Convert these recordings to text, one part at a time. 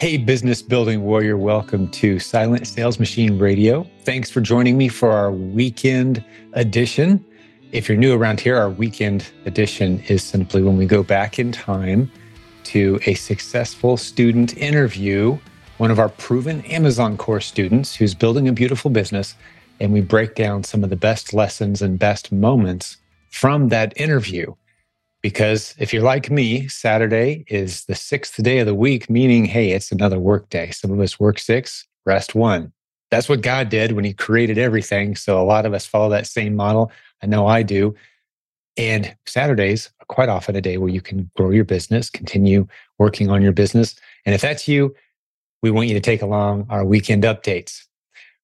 Hey, business building warrior, welcome to Silent Sales Machine Radio. Thanks for joining me for our weekend edition. If you're new around here, our weekend edition is simply when we go back in time to a successful student interview, one of our proven Amazon course students who's building a beautiful business, and we break down some of the best lessons and best moments from that interview. Because if you're like me, Saturday is the sixth day of the week, meaning, hey, it's another work day. Some of us work six, rest one. That's what God did when He created everything. So a lot of us follow that same model. I know I do. And Saturdays are quite often a day where you can grow your business, continue working on your business. And if that's you, we want you to take along our weekend updates.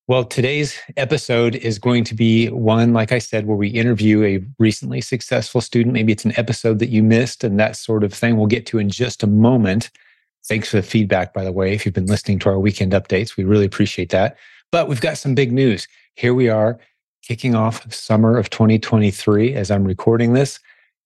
Well, today's episode is going to be one, like I said, where we interview a recently successful student. Maybe it's an episode that you missed and that sort of thing. We'll get to in just a moment. Thanks for the feedback, by the way. If you've been listening to our weekend updates, we really appreciate that. But we've got some big news. Here we are kicking off summer of 2023 as I'm recording this.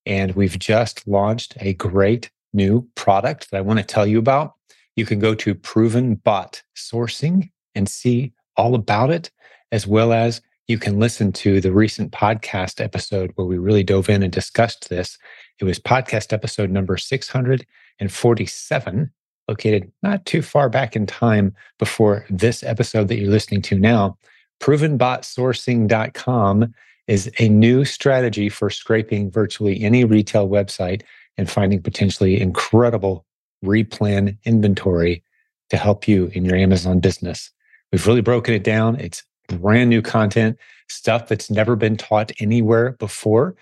And we've just launched a great new product that I want to tell you about. You can go to Proven Bot Sourcing and see all about it, as well as you can listen to the recent podcast episode where we really dove in and discussed this. It was podcast episode number 647, located not too far back in time before this episode that you're listening to now. Provenbotsourcing.com is a new strategy for scraping virtually any retail website and finding potentially incredible replens inventory to help you in your Amazon business. We've really broken it down. It's brand new content, stuff that's never been taught anywhere before.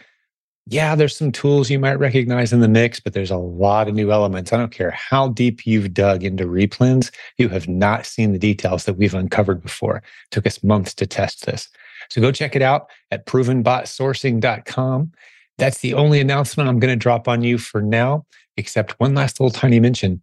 Yeah, there's some tools you might recognize in the mix, but there's a lot of new elements. I don't care how deep you've dug into replens, you have not seen the details that we've uncovered before. It took us months to test this. So go check it out at provenbotsourcing.com. That's the only announcement I'm going to drop on you for now, except one last little tiny mention.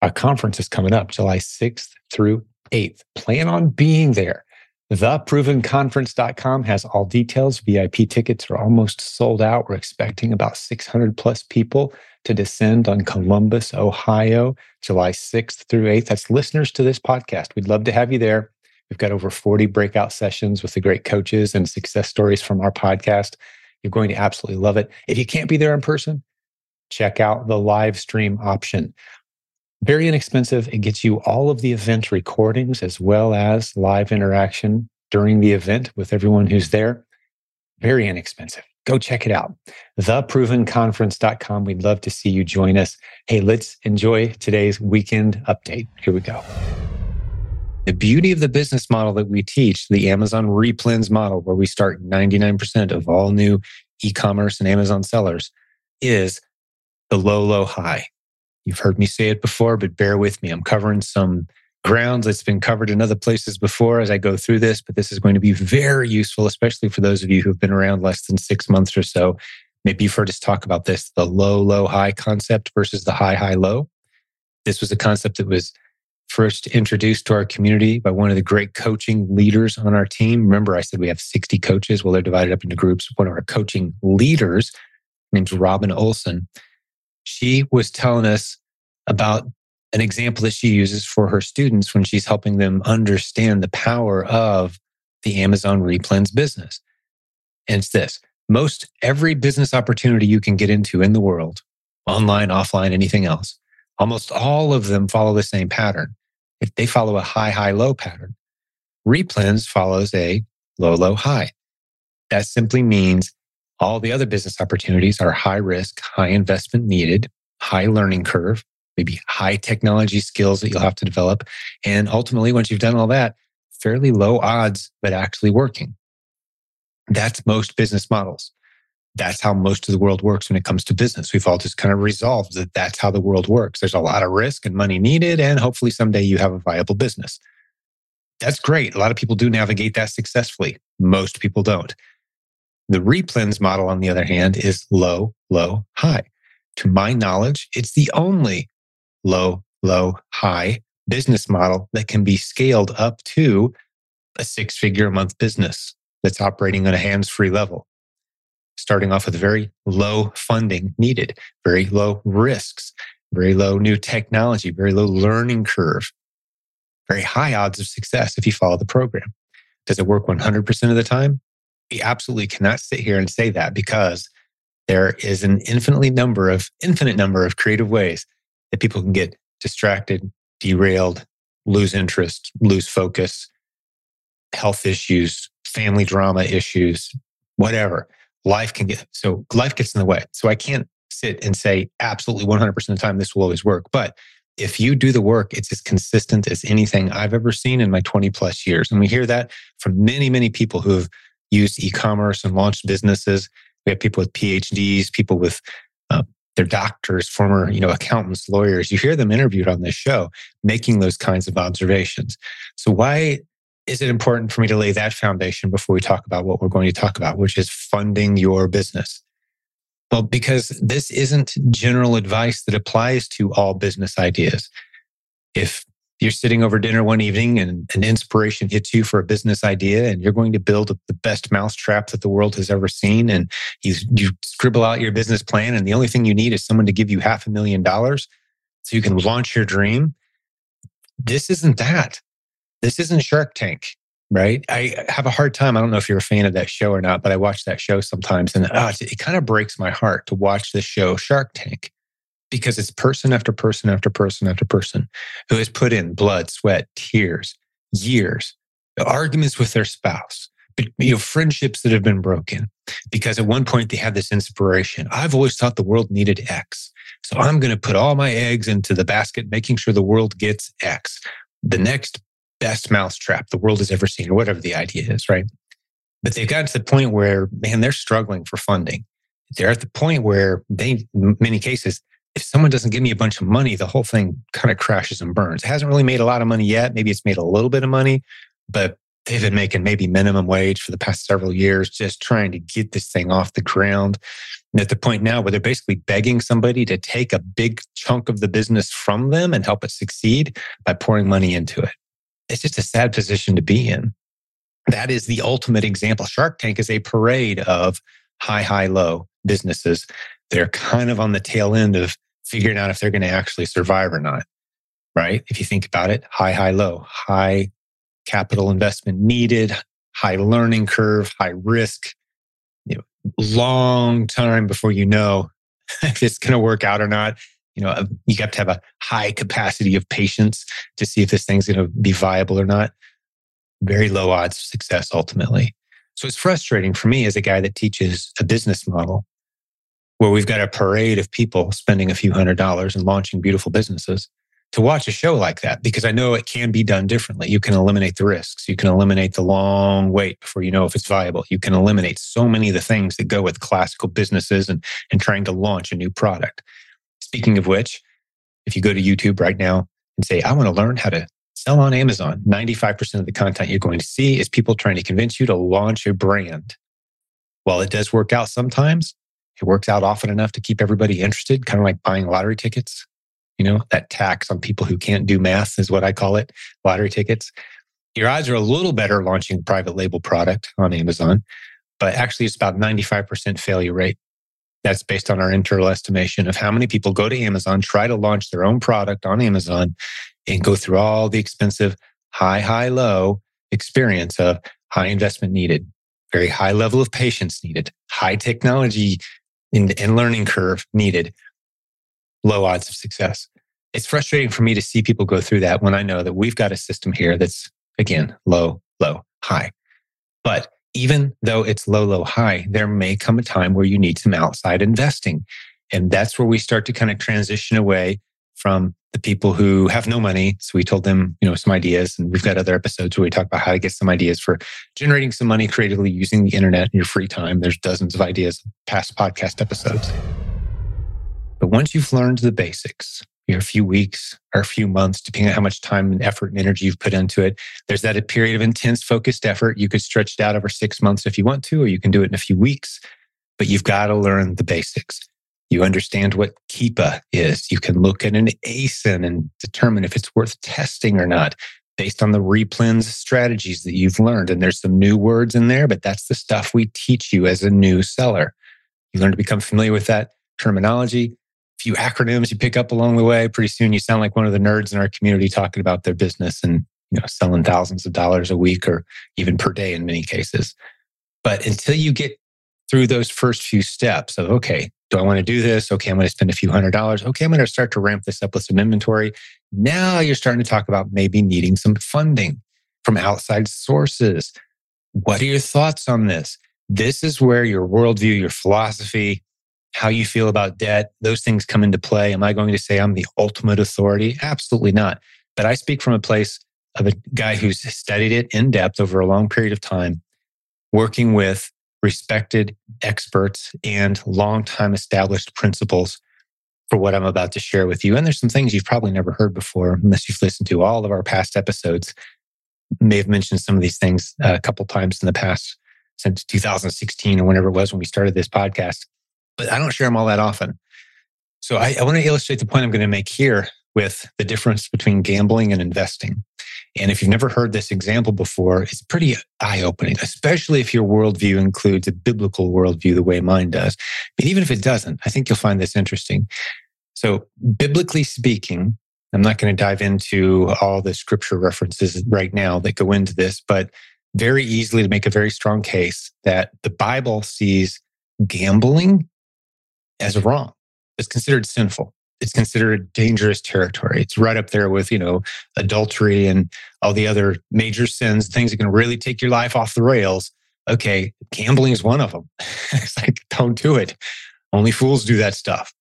Our conference is coming up July 6th through 8th. Plan on being there. TheProvenConference.com has all details. VIP tickets are almost sold out. We're expecting about 600 plus people to descend on Columbus, Ohio, July 6th through 8th. That's listeners to this podcast. We'd love to have you there. We've got over 40 breakout sessions with the great coaches and success stories from our podcast. You're going to absolutely love it. If you can't be there in person, check out the live stream option. Very inexpensive. It gets you all of the event recordings as well as live interaction during the event with everyone who's there. Very inexpensive. Go check it out. TheProvenConference.com. We'd love to see you join us. Hey, let's enjoy today's weekend update. Here we go. The beauty of the business model that we teach, the Amazon replens model, where we start 99% of all new e commerce and Amazon sellers, is the low, low, high. You've heard me say it before, but bear with me. I'm covering some grounds that's been covered in other places before as I go through this, but this is going to be very useful, especially for those of you who've been around less than six months or so. Maybe you've heard us talk about this the low, low, high concept versus the high, high, low. This was a concept that was first introduced to our community by one of the great coaching leaders on our team. Remember, I said we have 60 coaches. Well, they're divided up into groups. One of our coaching leaders, named Robin Olson, she was telling us about an example that she uses for her students when she's helping them understand the power of the Amazon replens business. And it's this most every business opportunity you can get into in the world, online, offline, anything else, almost all of them follow the same pattern. If they follow a high, high, low pattern, replens follows a low, low, high. That simply means all the other business opportunities are high risk, high investment needed, high learning curve, maybe high technology skills that you'll have to develop. And ultimately, once you've done all that, fairly low odds, but actually working. That's most business models. That's how most of the world works when it comes to business. We've all just kind of resolved that that's how the world works. There's a lot of risk and money needed, and hopefully someday you have a viable business. That's great. A lot of people do navigate that successfully. Most people don't. The replens model, on the other hand, is low, low, high. To my knowledge, it's the only low, low, high business model that can be scaled up to a six figure a month business that's operating on a hands free level. Starting off with very low funding needed, very low risks, very low new technology, very low learning curve, very high odds of success if you follow the program. Does it work 100% of the time? We absolutely cannot sit here and say that because there is an infinitely number of infinite number of creative ways that people can get distracted, derailed, lose interest, lose focus, health issues, family drama issues, whatever. Life can get so life gets in the way. So I can't sit and say absolutely 100% of the time this will always work. But if you do the work, it's as consistent as anything I've ever seen in my 20 plus years. And we hear that from many, many people who have used e commerce and launched businesses. We have people with PhDs, people with uh, their doctors, former you know accountants, lawyers. You hear them interviewed on this show making those kinds of observations. So why is it important for me to lay that foundation before we talk about what we're going to talk about, which is funding your business? Well, because this isn't general advice that applies to all business ideas. If you're sitting over dinner one evening and an inspiration hits you for a business idea and you're going to build the best mousetrap that the world has ever seen and you, you scribble out your business plan and the only thing you need is someone to give you half a million dollars so you can launch your dream this isn't that this isn't shark tank right? I have a hard time. I don't know if you're a fan of that show or not, but I watch that show sometimes, and oh, it, it kind of breaks my heart to watch the show Shark Tank because it's person after person after person after person who has put in blood, sweat, tears, years, arguments with their spouse, but you know, friendships that have been broken because at one point they had this inspiration. I've always thought the world needed X. So I'm going to put all my eggs into the basket, making sure the world gets X. The next best mousetrap the world has ever seen, or whatever the idea is, right? But they've gotten to the point where, man, they're struggling for funding. They're at the point where they, in many cases, if someone doesn't give me a bunch of money, the whole thing kind of crashes and burns. It hasn't really made a lot of money yet. Maybe it's made a little bit of money, but they've been making maybe minimum wage for the past several years, just trying to get this thing off the ground. And at the point now where they're basically begging somebody to take a big chunk of the business from them and help it succeed by pouring money into it it's just a sad position to be in. That is the ultimate example. Shark Tank is a parade of high, high, low businesses. They're kind of on the tail end of figuring out if they're going to actually survive or not. Right? If you think about it, high, high, low, high capital investment needed, high learning curve, high risk, you know, long time before you know if it's going to work out or not you know, you have to have a high capacity of patience to see if this thing's going to be viable or not. Very low odds of success ultimately. So it's frustrating for me as a guy that teaches a business model where we've got a parade of people spending a few hundred dollars and launching beautiful businesses to watch a show like that because I know it can be done differently. You can eliminate the risks. You can eliminate the long wait before you know if it's viable. You can eliminate so many of the things that go with classical businesses and, and trying to launch a new product. Speaking of which, if you go to YouTube right now and say, I want to learn how to sell on Amazon, 95% of the content you're going to see is people trying to convince you to launch a brand. While it does work out sometimes, it works out often enough to keep everybody interested, kind of like buying lottery tickets. You know, that tax on people who can't do math is what I call it lottery tickets. Your odds are a little better launching a private label product on Amazon, but actually it's about 95% failure rate. That's based on our internal estimation of how many people go to Amazon, try to launch their own product on Amazon, and go through all the expensive high, high, low experience of high investment needed, very high level of patience needed, high technology and learning curve needed, low odds of success. It's frustrating for me to see people go through that when I know that we've got a system here that's, again, low, low, high. But even though it's low, low, high, there may come a time where you need some outside investing. And that's where we start to kind of transition away from the people who have no money. So we told them, you know, some ideas. And we've got other episodes where we talk about how to get some ideas for generating some money creatively using the internet in your free time. There's dozens of ideas, past podcast episodes. But once you've learned the basics, you a few weeks or a few months, depending on how much time and effort and energy you've put into it. There's that period of intense focused effort. You could stretch it out over six months if you want to, or you can do it in a few weeks, but you've got to learn the basics. You understand what Keepa is. You can look at an ASIN and determine if it's worth testing or not based on the replens strategies that you've learned. And there's some new words in there, but that's the stuff we teach you as a new seller. You learn to become familiar with that terminology, a few acronyms you pick up along the way. Pretty soon you sound like one of the nerds in our community talking about their business and you know selling thousands of dollars a week or even per day in many cases. But until you get through those first few steps of okay, do I want to do this? Okay, I'm going to spend a few hundred dollars. Okay, I'm going to start to ramp this up with some inventory. Now you're starting to talk about maybe needing some funding from outside sources. What are your thoughts on this? This is where your worldview, your philosophy, how you feel about debt, those things come into play. Am I going to say I'm the ultimate authority? Absolutely not. But I speak from a place of a guy who's studied it in depth over a long period of time, working with respected experts and long-time established principles for what I'm about to share with you. And there's some things you've probably never heard before, unless you've listened to all of our past episodes. May have mentioned some of these things uh, a couple times in the past since 2016 or whenever it was when we started this podcast but I don't share them all that often. So I, I want to illustrate the point I'm going to make here with the difference between gambling and investing. And if you've never heard this example before, it's pretty eye opening, especially if your worldview includes a biblical worldview the way mine does. But even if it doesn't, I think you'll find this interesting. So, biblically speaking, I'm not going to dive into all the scripture references right now that go into this, but very easily to make a very strong case that the Bible sees gambling as wrong. It's considered sinful. It's considered dangerous territory. It's right up there with, you know, adultery and all the other major sins, things that can really take your life off the rails. Okay, gambling is one of them. it's like, don't do it. Only fools do that stuff.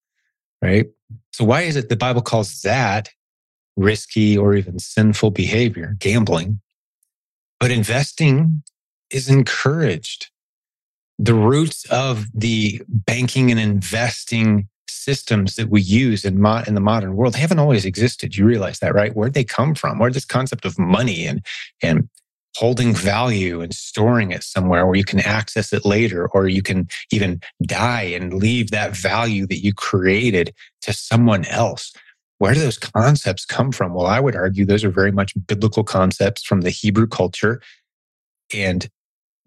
Right. So, why is it the Bible calls that risky or even sinful behavior, gambling? But investing is encouraged the roots of the banking and investing systems that we use in, mo- in the modern world haven't always existed. You realize that, right? Where'd they come from? Where this concept of money and, and holding value and storing it somewhere where you can access it later, or you can even die and leave that value that you created to someone else. Where do those concepts come from? Well, I would argue those are very much biblical concepts from the Hebrew culture. And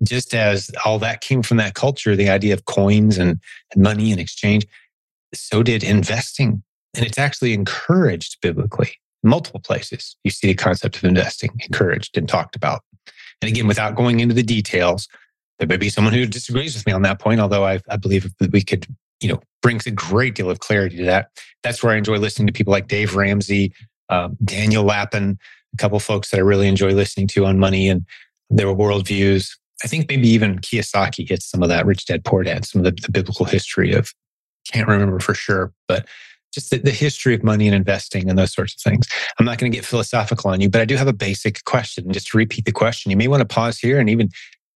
just as all that came from that culture, the idea of coins and, and money and exchange, so did investing. And it's actually encouraged biblically. Multiple places you see the concept of investing encouraged and talked about. And again, without going into the details, there may be someone who disagrees with me on that point, although I, I believe we could, you know, brings a great deal of clarity to that. That's where I enjoy listening to people like Dave Ramsey, um, Daniel Lapin, a couple folks that I really enjoy listening to on money and their worldviews. I think maybe even Kiyosaki hits some of that rich dad poor dad, some of the, the biblical history of can't remember for sure, but just the, the, history of money and investing and those sorts of things. I'm not going to get philosophical on you, but I do have a basic question. Just to repeat the question, you may want to pause here and even,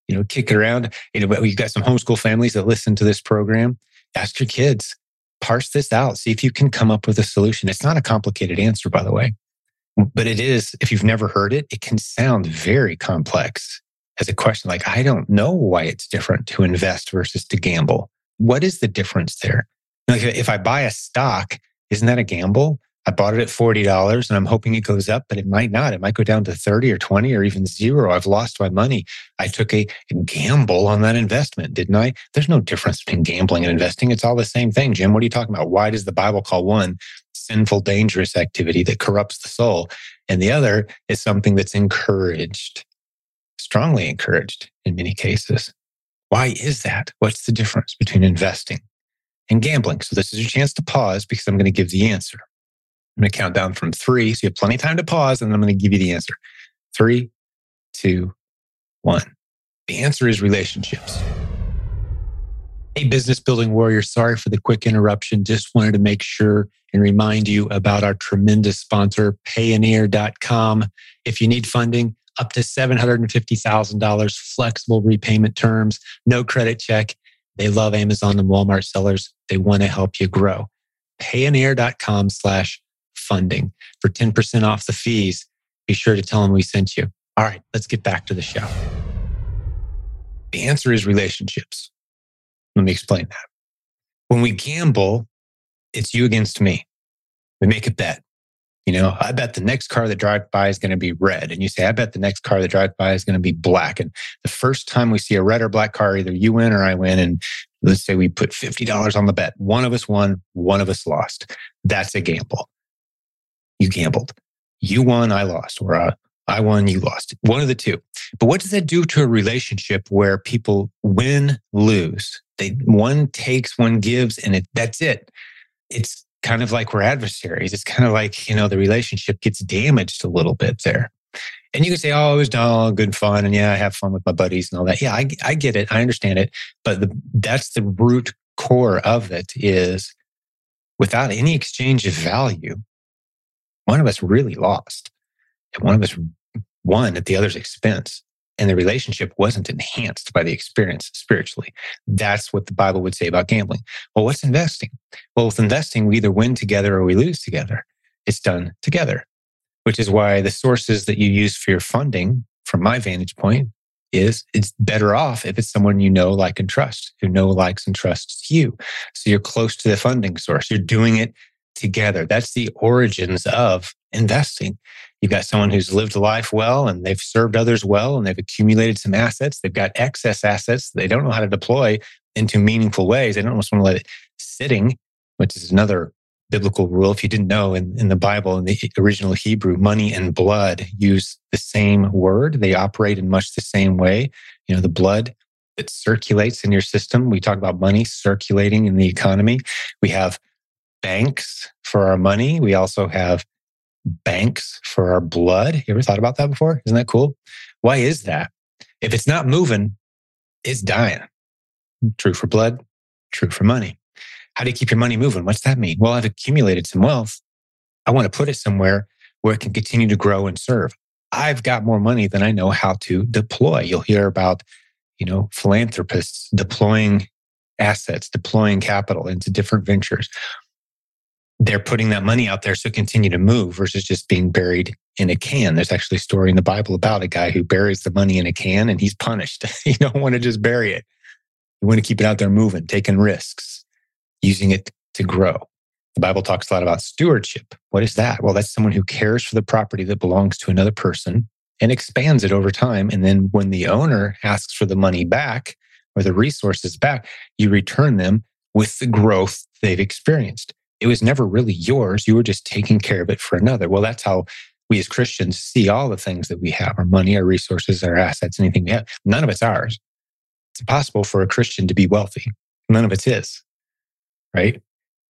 you know, kick it around. You know, we've got some homeschool families that listen to this program. Ask your kids, parse this out, see if you can come up with a solution. It's not a complicated answer, by the way, but it is. If you've never heard it, it can sound very complex as a question like, I don't know why it's different to invest versus to gamble. What is the difference there? Like if I buy a stock, isn't that a gamble? I bought it at $40 and I'm hoping it goes up, but it might not. It might go down to 30 or 20 or even zero. I've lost my money. I took a gamble on that investment, didn't I? There's no difference between gambling and investing. It's all the same thing. Jim, what are you talking about? Why does the Bible call one sinful, dangerous activity that corrupts the soul? And the other is something that's encouraged strongly encouraged in many cases. Why is that? What's the difference between investing and gambling? So, this is your chance to pause because I'm going to give the answer. I'm going to count down from three. So, you have plenty of time to pause, and I'm going to give you the answer. Three, two, one. The answer is relationships. Hey, business building warrior, sorry for the quick interruption. Just wanted to make sure and remind you about our tremendous sponsor, Payoneer.com. If you need funding, up to $750,000, flexible repayment terms, no credit check. They love Amazon and Walmart sellers. They want to help you grow. Payoneer.com slash funding for 10% off the fees. Be sure to tell them we sent you. All right, let's get back to the show. The answer is relationships. Let me explain that. When we gamble, it's you against me. We make a bet. You know, I bet the next car that drives by is going to be red. And you say, I bet the next car that drives by is going to be black. And the first time we see a red or black car, either you win or I win. And let's say we put $50 on the bet. One of us won, one of us lost. That's a gamble. You gambled. You won, I lost, or uh, I won, you lost. One of the two. But what does that do to a relationship where people win, lose? They one takes, one gives, and it, that's it. It's kind of like we're adversaries. It's kind of like, you know, the relationship gets damaged a little bit there. And you can say, oh, it was all good fun. And yeah, I have fun with my buddies and all that. Yeah, I, I get it. I understand it. But the, that's the root core of it is without any exchange of value, one of us really lost and one of us won at the other's expense and the relationship wasn't enhanced by the experience spiritually. That's what the Bible would say about gambling. Well, what's investing? Well, with investing, we either win together or we lose together. It's done together, which is why the sources that you use for your funding, from my vantage point, is it's better off if it's someone you know, like, and trust, who know, likes, and trusts you. So you're close to the funding source. You're doing it together. That's the origins of investing. You've got someone who's lived life well and they've served others well and they've accumulated some assets. They've got excess assets they don't know how to deploy into meaningful ways. They don't just want to let it sitting, which is another biblical rule. If you didn't know in, in the Bible, in the original Hebrew, money and blood use the same word. They operate in much the same way. You know, the blood that circulates in your system. We talk about money circulating in the economy. We have banks for our money. We also have banks for our blood. You ever thought about that before? Isn't that cool? Why is that? If it's not moving, it's dying. True for blood, true for money. How do you keep your money moving? What's that mean? Well, I've accumulated some wealth. I want to put it somewhere where it can continue to grow and serve. I've got more money than I know how to deploy. You'll hear about, you know, philanthropists deploying assets, deploying capital into different ventures they're putting that money out there so continue to move versus just being buried in a can. There's actually a story in the Bible about a guy who buries the money in a can and he's punished. you don't want to just bury it. You want to keep it out there moving, taking risks, using it to grow. The Bible talks a lot about stewardship. What is that? Well, that's someone who cares for the property that belongs to another person and expands it over time. And then when the owner asks for the money back or the resources back, you return them with the growth they've experienced it was never really yours. You were just taking care of it for another. Well, that's how we as Christians see all the things that we have our money, our resources, our assets, anything we have. None of it's ours. It's impossible for a Christian to be wealthy. None of it's his, right?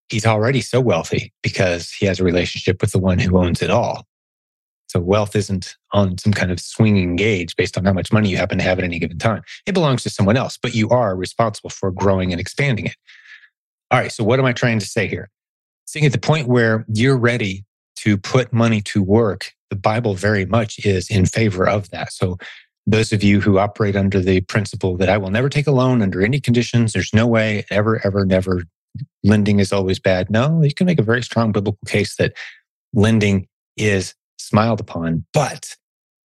He's already so wealthy because he has a relationship with the one who owns it all. So wealth isn't on some kind of swinging gauge based on how much money you happen to have at any given time. It belongs to someone else, but you are responsible for growing and expanding it. All right. So what am I trying to say here? Seeing at the point where you're ready to put money to work, the Bible very much is in favor of that. So, those of you who operate under the principle that I will never take a loan under any conditions, there's no way, ever, ever, never, lending is always bad. No, you can make a very strong biblical case that lending is smiled upon, but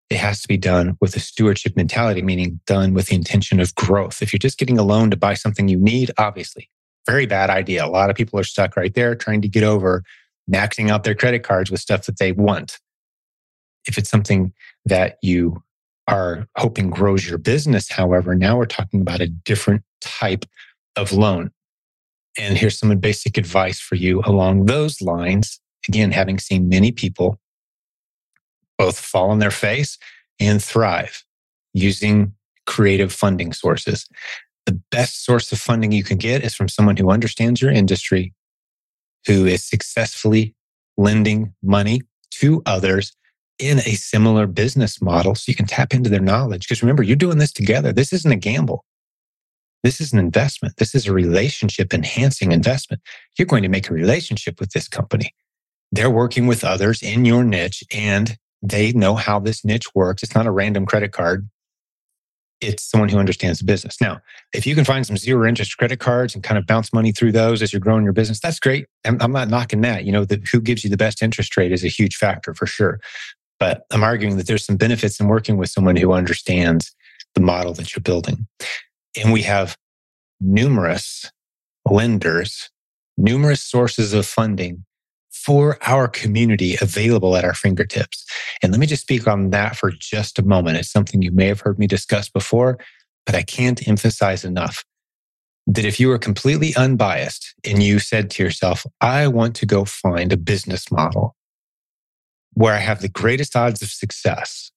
it has to be done with a stewardship mentality, meaning done with the intention of growth. If you're just getting a loan to buy something you need, obviously very bad idea. A lot of people are stuck right there trying to get over maxing out their credit cards with stuff that they want. If it's something that you are hoping grows your business, however, now we're talking about a different type of loan. And here's some basic advice for you along those lines. Again, having seen many people both fall on their face and thrive using creative funding sources the best source of funding you can get is from someone who understands your industry, who is successfully lending money to others in a similar business model so you can tap into their knowledge. Because remember, you're doing this together. This isn't a gamble. This is an investment. This is a relationship enhancing investment. You're going to make a relationship with this company. They're working with others in your niche and they know how this niche works. It's not a random credit card it's someone who understands the business. Now, if you can find some zero interest credit cards and kind of bounce money through those as you're growing your business, that's great. I'm, I'm not knocking that. You know, the, who gives you the best interest rate is a huge factor for sure. But I'm arguing that there's some benefits in working with someone who understands the model that you're building. And we have numerous lenders, numerous sources of funding for our community available at our fingertips. And let me just speak on that for just a moment. It's something you may have heard me discuss before, but I can't emphasize enough that if you were completely unbiased and you said to yourself, I want to go find a business model where I have the greatest odds of success,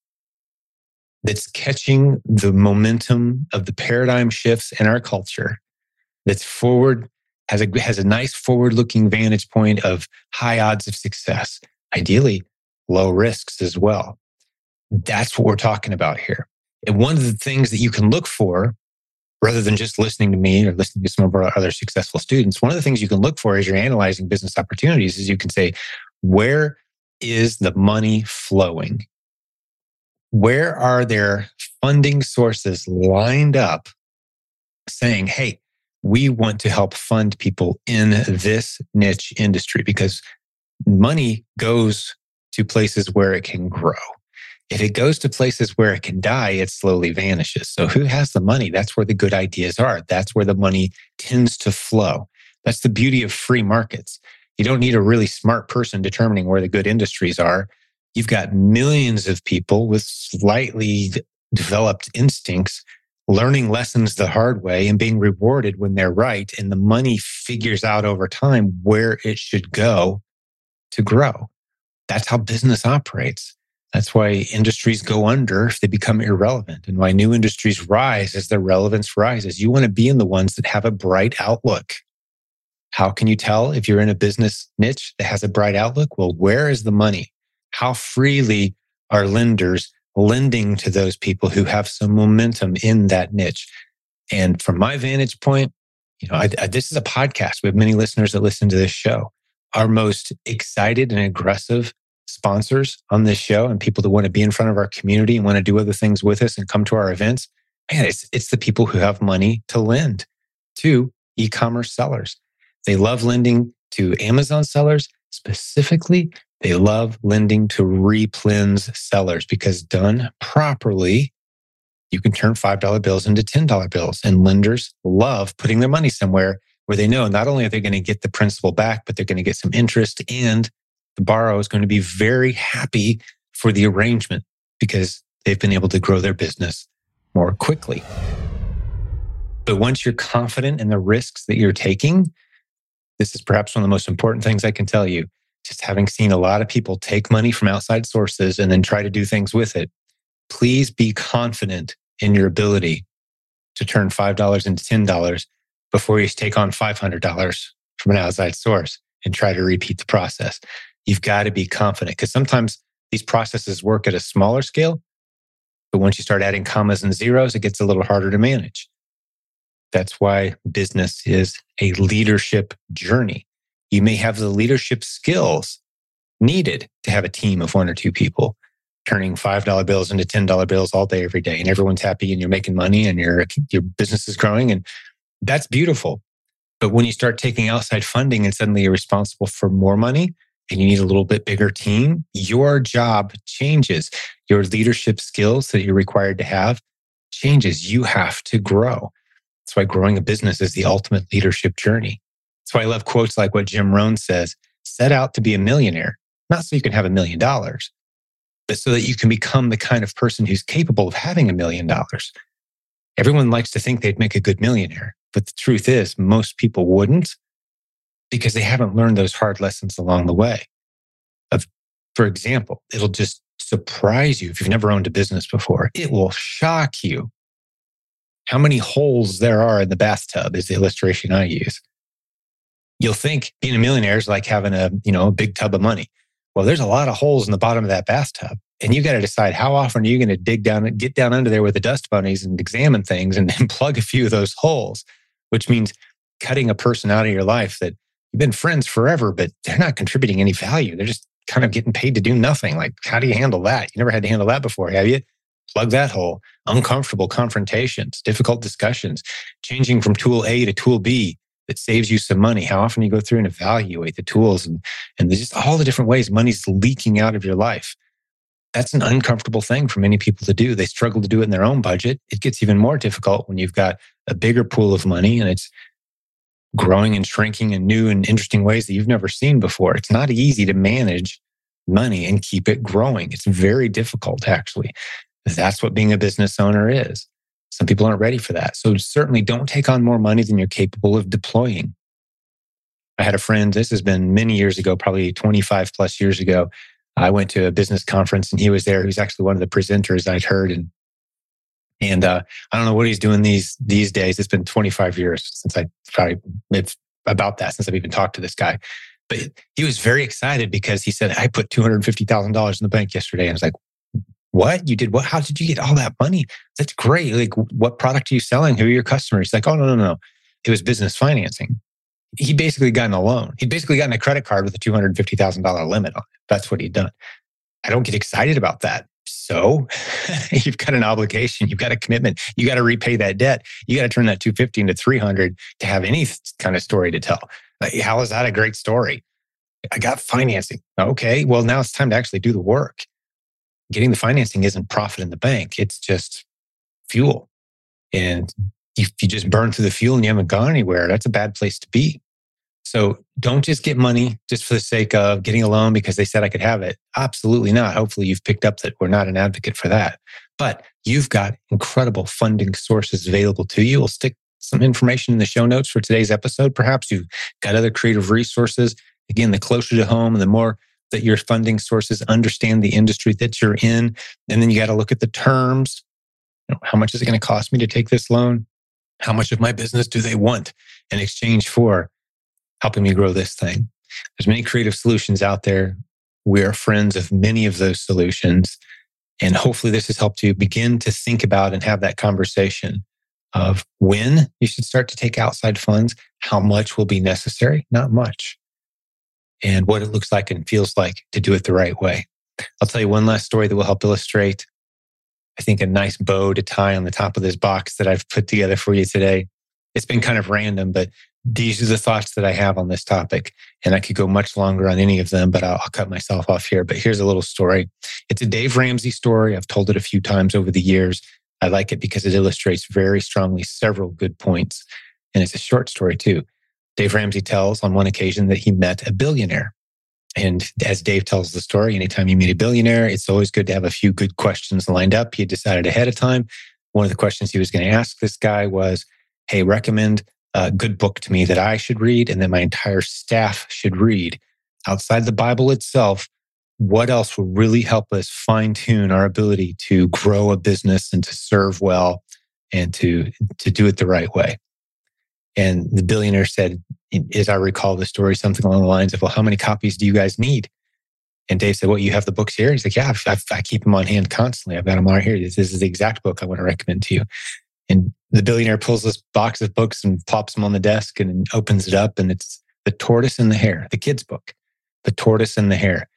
that's catching the momentum of the paradigm shifts in our culture, that's forward, has a, has a nice forward looking vantage point of high odds of success, ideally low risks as well. That's what we're talking about here. And one of the things that you can look for rather than just listening to me or listening to some of our other successful students, one of the things you can look for as you're analyzing business opportunities is you can say, where is the money flowing? Where are there funding sources lined up saying, hey, we want to help fund people in this niche industry because money goes to places where it can grow. If it goes to places where it can die, it slowly vanishes. So, who has the money? That's where the good ideas are. That's where the money tends to flow. That's the beauty of free markets. You don't need a really smart person determining where the good industries are. You've got millions of people with slightly developed instincts learning lessons the hard way and being rewarded when they're right. And the money figures out over time where it should go to grow. That's how business operates. That's why industries go under if they become irrelevant and why new industries rise as their relevance rises. You want to be in the ones that have a bright outlook. How can you tell if you're in a business niche that has a bright outlook? Well, where is the money? How freely are lenders lending to those people who have some momentum in that niche? And from my vantage point, you know, I, I, this is a podcast. We have many listeners that listen to this show. Our most excited and aggressive sponsors on this show and people that want to be in front of our community and want to do other things with us and come to our events, man, it's, it's the people who have money to lend to e commerce sellers. They love lending to Amazon sellers. Specifically, they love lending to replens sellers because done properly, you can turn $5 bills into $10 bills. And lenders love putting their money somewhere where they know not only are they going to get the principal back, but they're going to get some interest and the borrower is going to be very happy for the arrangement because they've been able to grow their business more quickly. But once you're confident in the risks that you're taking, this is perhaps one of the most important things I can tell you. Just having seen a lot of people take money from outside sources and then try to do things with it, please be confident in your ability to turn $5 into $10 before you take on $500 from an outside source and try to repeat the process you've got to be confident because sometimes these processes work at a smaller scale. But once you start adding commas and zeros, it gets a little harder to manage. That's why business is a leadership journey. You may have the leadership skills needed to have a team of one or two people turning $5 bills into $10 bills all day, every day. And everyone's happy and you're making money and your, your business is growing. And that's beautiful. But when you start taking outside funding and suddenly you're responsible for more money, and you need a little bit bigger team, your job changes. Your leadership skills that you're required to have changes. You have to grow. That's why growing a business is the ultimate leadership journey. Why I love quotes like what Jim Rohn says set out to be a millionaire, not so you can have a million dollars, but so that you can become the kind of person who's capable of having a million dollars. Everyone likes to think they'd make a good millionaire, but the truth is, most people wouldn't because they haven't learned those hard lessons along the way. Of, for example, it'll just surprise you if you've never owned a business before. It will shock you how many holes there are in the bathtub is the illustration I use. You'll think being a millionaire is like having a, you know, a big tub of money. Well, there's a lot of holes in the bottom of that bathtub. And you got to decide how often are you going to dig down and get down under there with the dust bunnies and examine things and, and plug a few of those holes, which means cutting a person out of your life that you've been friends forever, but they're not contributing any value. They're just kind of getting paid to do nothing. Like, how do you handle that? You never had to handle that before, have you? Plug that hole. Uncomfortable confrontations, difficult discussions, changing from tool A to tool B that saves you some money. How often you go through and evaluate the tools and, and just all the different ways money's leaking out of your life. That's an uncomfortable thing for many people to do. They struggle to do it in their own budget. It gets even more difficult when you've got a bigger pool of money and it's growing and shrinking in new and interesting ways that you've never seen before. It's not easy to manage money and keep it growing. It's very difficult, actually. That's what being a business owner is. Some people aren't ready for that. So certainly don't take on more money than you're capable of deploying. I had a friend, this has been many years ago, probably 25 plus years ago. I went to a business conference and he was there. He was actually one of the presenters I'd heard. And and uh, I don't know what he's doing these these days. It's been 25 years since I probably it's about that since I've even talked to this guy. But he was very excited because he said, I put $250,000 in the bank yesterday. And I was like, what? You did what? How did you get all that money? That's great. Like, what product are you selling? Who are your customers? Like, oh, no, no, no. It was business financing. He basically gotten a loan. He'd basically gotten a credit card with a $250,000 limit on it. That's what he'd done. I don't get excited about that. So you've got an obligation, you've got a commitment, you got to repay that debt. You got to turn that 250 into 300 to have any kind of story to tell. Like, how is that a great story? I got financing. Okay, well, now it's time to actually do the work. Getting the financing isn't profit in the bank, it's just fuel. And if you just burn through the fuel and you haven't gone anywhere, that's a bad place to be. So don't just get money just for the sake of getting a loan because they said I could have it. Absolutely not. Hopefully you've picked up that we're not an advocate for that. But you've got incredible funding sources available to you. We'll stick some information in the show notes for today's episode. Perhaps you've got other creative resources. Again, the closer to home and the more that your funding sources understand the industry that you're in. And then you got to look at the terms. You know, how much is it going to cost me to take this loan? How much of my business do they want in exchange for helping me grow this thing? There's many creative solutions out there. We are friends of many of those solutions. And hopefully this has helped you begin to think about and have that conversation of when you should start to take outside funds, how much will be necessary, not much, and what it looks like and feels like to do it the right way. I'll tell you one last story that will help illustrate, I think, a nice bow to tie on the top of this box that I've put together for you today. It's been kind of random, but these are the thoughts that I have on this topic. And I could go much longer on any of them, but I'll, I'll, cut myself off here. But here's a little story. It's a Dave Ramsey story. I've told it a few times over the years. I like it because it illustrates very strongly several good points. And it's a short story too. Dave Ramsey tells on one occasion that he met a billionaire. And as Dave tells the story, anytime you meet a billionaire, it's always good to have a few good questions lined up. He had decided ahead of time. One of the questions he was going to ask this guy was, Hey, recommend a good book to me that I should read and that my entire staff should read outside the Bible itself what else will really help us fine tune our ability to grow a business and to serve well and to to do it the right way and the billionaire said as i recall the story something along the lines of well how many copies do you guys need and dave said well you have the books here he's like yeah i, I keep them on hand constantly i've got them right here this, this is the exact book i want to recommend to you and the billionaire pulls this box of books and pops them on the desk and opens it up and it's the tortoise and the hare the kids book the tortoise and the hare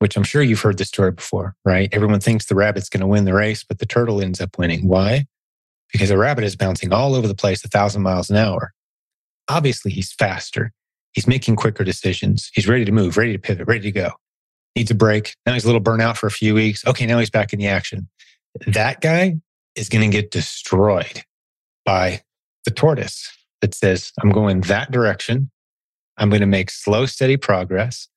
which I'm sure you've heard the story before, right? Everyone thinks the rabbit's going to win the race, but the turtle ends up winning. Why? Because a rabbit is bouncing all over the place a thousand miles an hour. Obviously, he's faster. He's making quicker decisions. He's ready to move, ready to pivot, ready to go. Needs a break. Now he's a little burnt out for a few weeks. Okay, now he's back in the action. That guy is going to get destroyed by the tortoise that says, I'm going that direction. I'm going to make slow, steady progress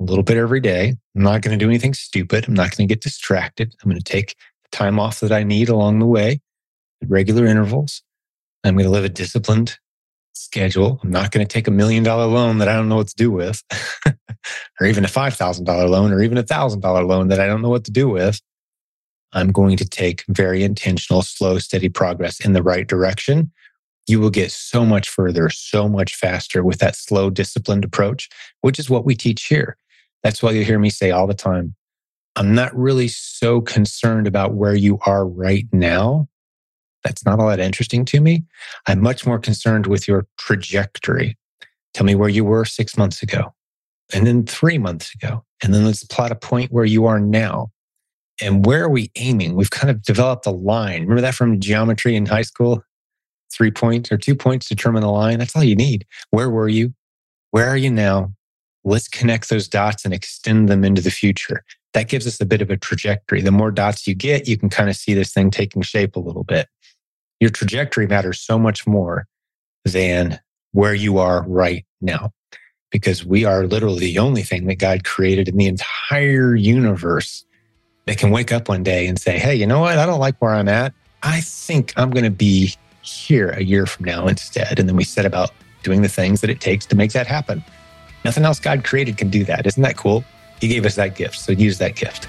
a little bit every day. I'm not going to do anything stupid. I'm not going to get distracted. I'm going to take the time off that I need along the way at regular intervals. I'm going to live a disciplined schedule. I'm not going to take a million dollar loan that I don't know what to do with, or even a $5,000 loan, or even a $1,000 loan that I don't know what to do with. I'm going to take very intentional, slow, steady progress in the right direction. You will get so much further, so much faster with that slow, disciplined approach, which is what we teach here. That's why you hear me say all the time, I'm not really so concerned about where you are right now. That's not all that interesting to me. I'm much more concerned with your trajectory. Tell me where you were six months ago, and then three months ago. And then let's plot a point where you are now. And where are we aiming? We've kind of developed a line. Remember that from geometry in high school? Three points or two points determine the line. That's all you need. Where were you? Where are you now? let's connect those dots and extend them into the future. That gives us a bit of a trajectory. The more dots you get, you can kind of see this thing taking shape a little bit. Your trajectory matters so much more than where you are right now. Because we are literally the only thing that God created in the entire universe that can wake up one day and say, Hey, you know what? I don't like where I'm at. I think I'm going to be here a year from now instead. And then we set about doing the things that it takes to make that happen. Nothing else God created can do that. Isn't that cool? He gave us that gift. So use that gift.